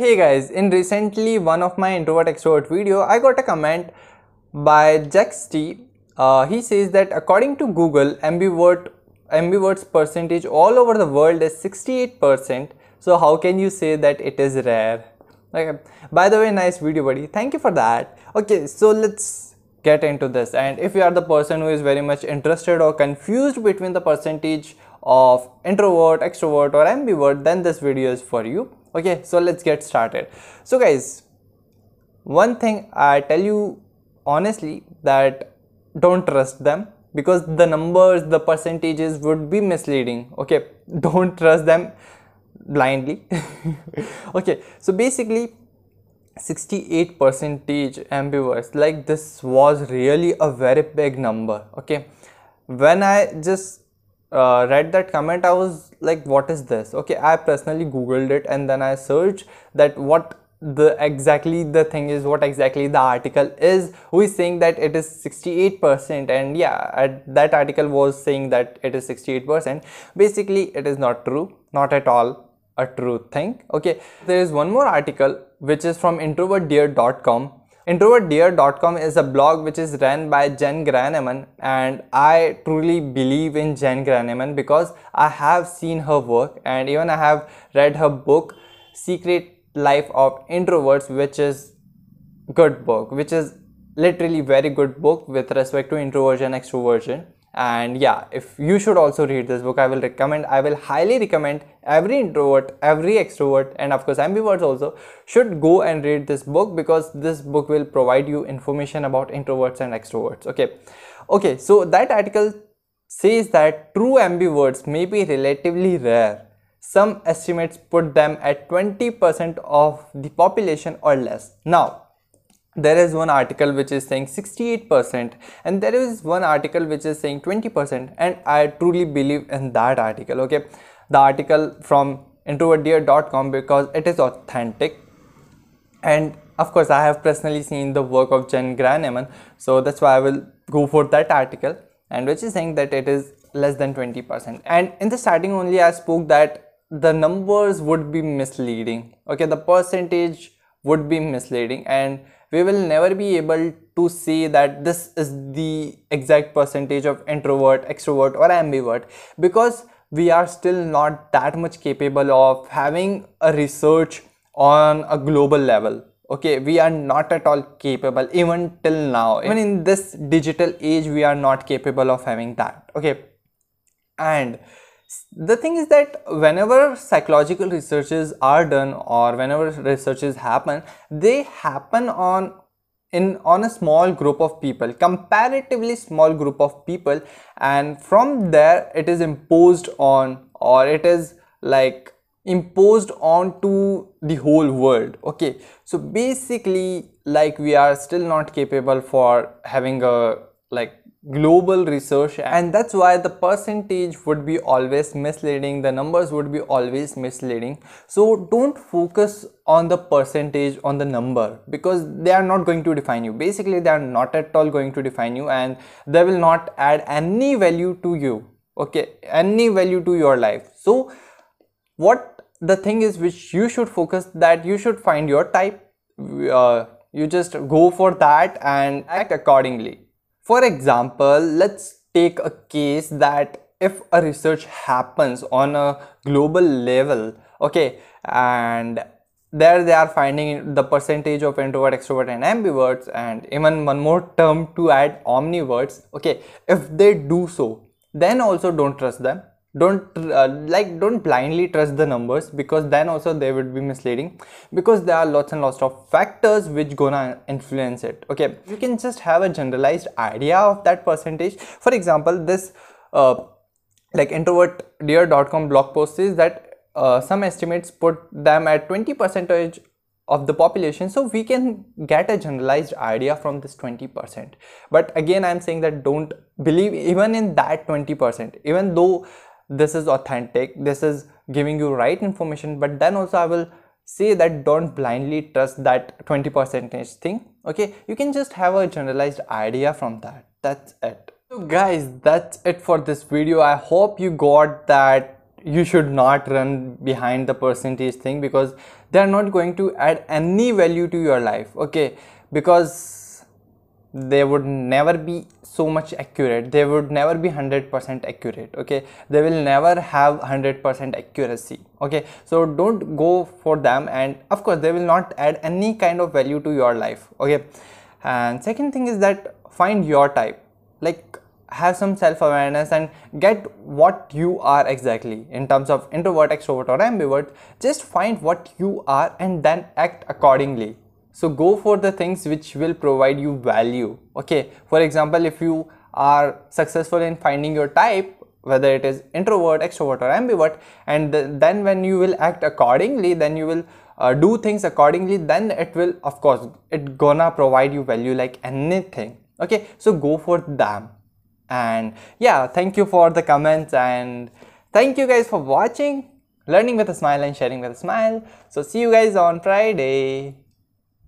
Hey guys, in recently one of my introvert extrovert video, I got a comment by Jaxty. Uh, he says that according to Google, ambivert ambiverts percentage all over the world is 68%. So how can you say that it is rare? Okay. By the way, nice video, buddy. Thank you for that. Okay, so let's get into this. And if you are the person who is very much interested or confused between the percentage of introvert, extrovert, or ambivert, then this video is for you okay so let's get started. So guys one thing i tell you honestly that don't trust them because the numbers the percentages would be misleading. Okay don't trust them blindly. Okay so basically 68 percentage ambiverts like this was really a very big number. Okay when i just uh, read that comment i was like what is this? Okay i personally googled it and then i searched that what the exactly the thing is what exactly the article is. Who is saying that it is 68 percent? And yeah that article was saying that it is 68 percent. Basically it is not true not at all a true thing. Okay there is one more article which is from introvertdear.com IntrovertDear.com is a blog which is run by Jenn Granneman and I truly believe in Jenn Granneman because I have seen her work and even I have read her book Secret Life of Introverts which is good book which is literally very good book with respect to introversion extroversion and yeah if you should also read this book i will recommend i will highly recommend every introvert every extrovert and of course ambiverts also should go and read this book because this book will provide you information about introverts and extroverts. Okay. Okay so that article says that true ambiverts may be relatively rare. Some estimates put them at 20% of the population or less. Now there is one article which is saying 68% and there is one article which is saying 20% and I truly believe in that article okay? The article from introvertdear.com because it is authentic and of course I have personally seen the work of Jenn Granneman so that's why I will go for that article and which is saying that it is less than 20% and in the starting only I spoke that the numbers would be misleading okay? The percentage would be misleading and we will never be able to say that this is the exact percentage of introvert, extrovert or ambivert because we are still not that much capable of having a research on a global level. Okay we are not at all capable even till now. Even in this digital age we are not capable of having that. Okay and the thing is that whenever psychological researches are done or whenever researches happen they happen on in on a small group of people comparatively small group of people and from there it is imposed on or it is like imposed on to the whole world okay? So basically like we are still not capable for having a like global research and that's why the percentage would be always misleading the numbers would be always misleading. So don't focus on the percentage on the number because they are not going to define you. Basically they are not at all going to define you and they will not add any value to you okay? Any value to your life. So what the thing is which you should focus that you should find your type uh, you just go for that and act accordingly for example, let's take a case that if a research happens on a global level, okay, and there they are finding the percentage of introvert, extrovert and ambiverts and even one more term to add omniverts, okay, if they do so, then also don't trust them don't uh, like don't blindly trust the numbers because then also they would be misleading. Because there are lots and lots of factors which gonna influence it okay? You can just have a generalized idea of that percentage. For example this uh, like introvertdear.com blog post says that uh, some estimates put them at 20 percentage of the population so we can get a generalized idea from this 20% but again i'm saying that don't believe even in that 20% even though this is authentic this is giving you right information but then also i will say that don't blindly trust that 20 percentage thing okay? You can just have a generalized idea from that that's it. So guys that's it for this video. I hope you got that you should not run behind the percentage thing because they are not going to add any value to your life okay? Because they would never be so much accurate. They would never be 100% accurate okay? They will never have 100% accuracy okay? So don't go for them and of course they will not add any kind of value to your life okay? And second thing is that find your type. Like have some self-awareness and get what you are exactly. In terms of introvert extrovert or ambivert just find what you are and then act accordingly so go for the things which will provide you value. Okay. For example if you are successful in finding your type whether it is introvert extrovert or ambivert and then when you will act accordingly then you will uh, do things accordingly then it will of course it gonna provide you value like anything. Okay. So go for them. And yeah thank you for the comments and thank you guys for watching learning with a smile and sharing with a smile. So see you guys on friday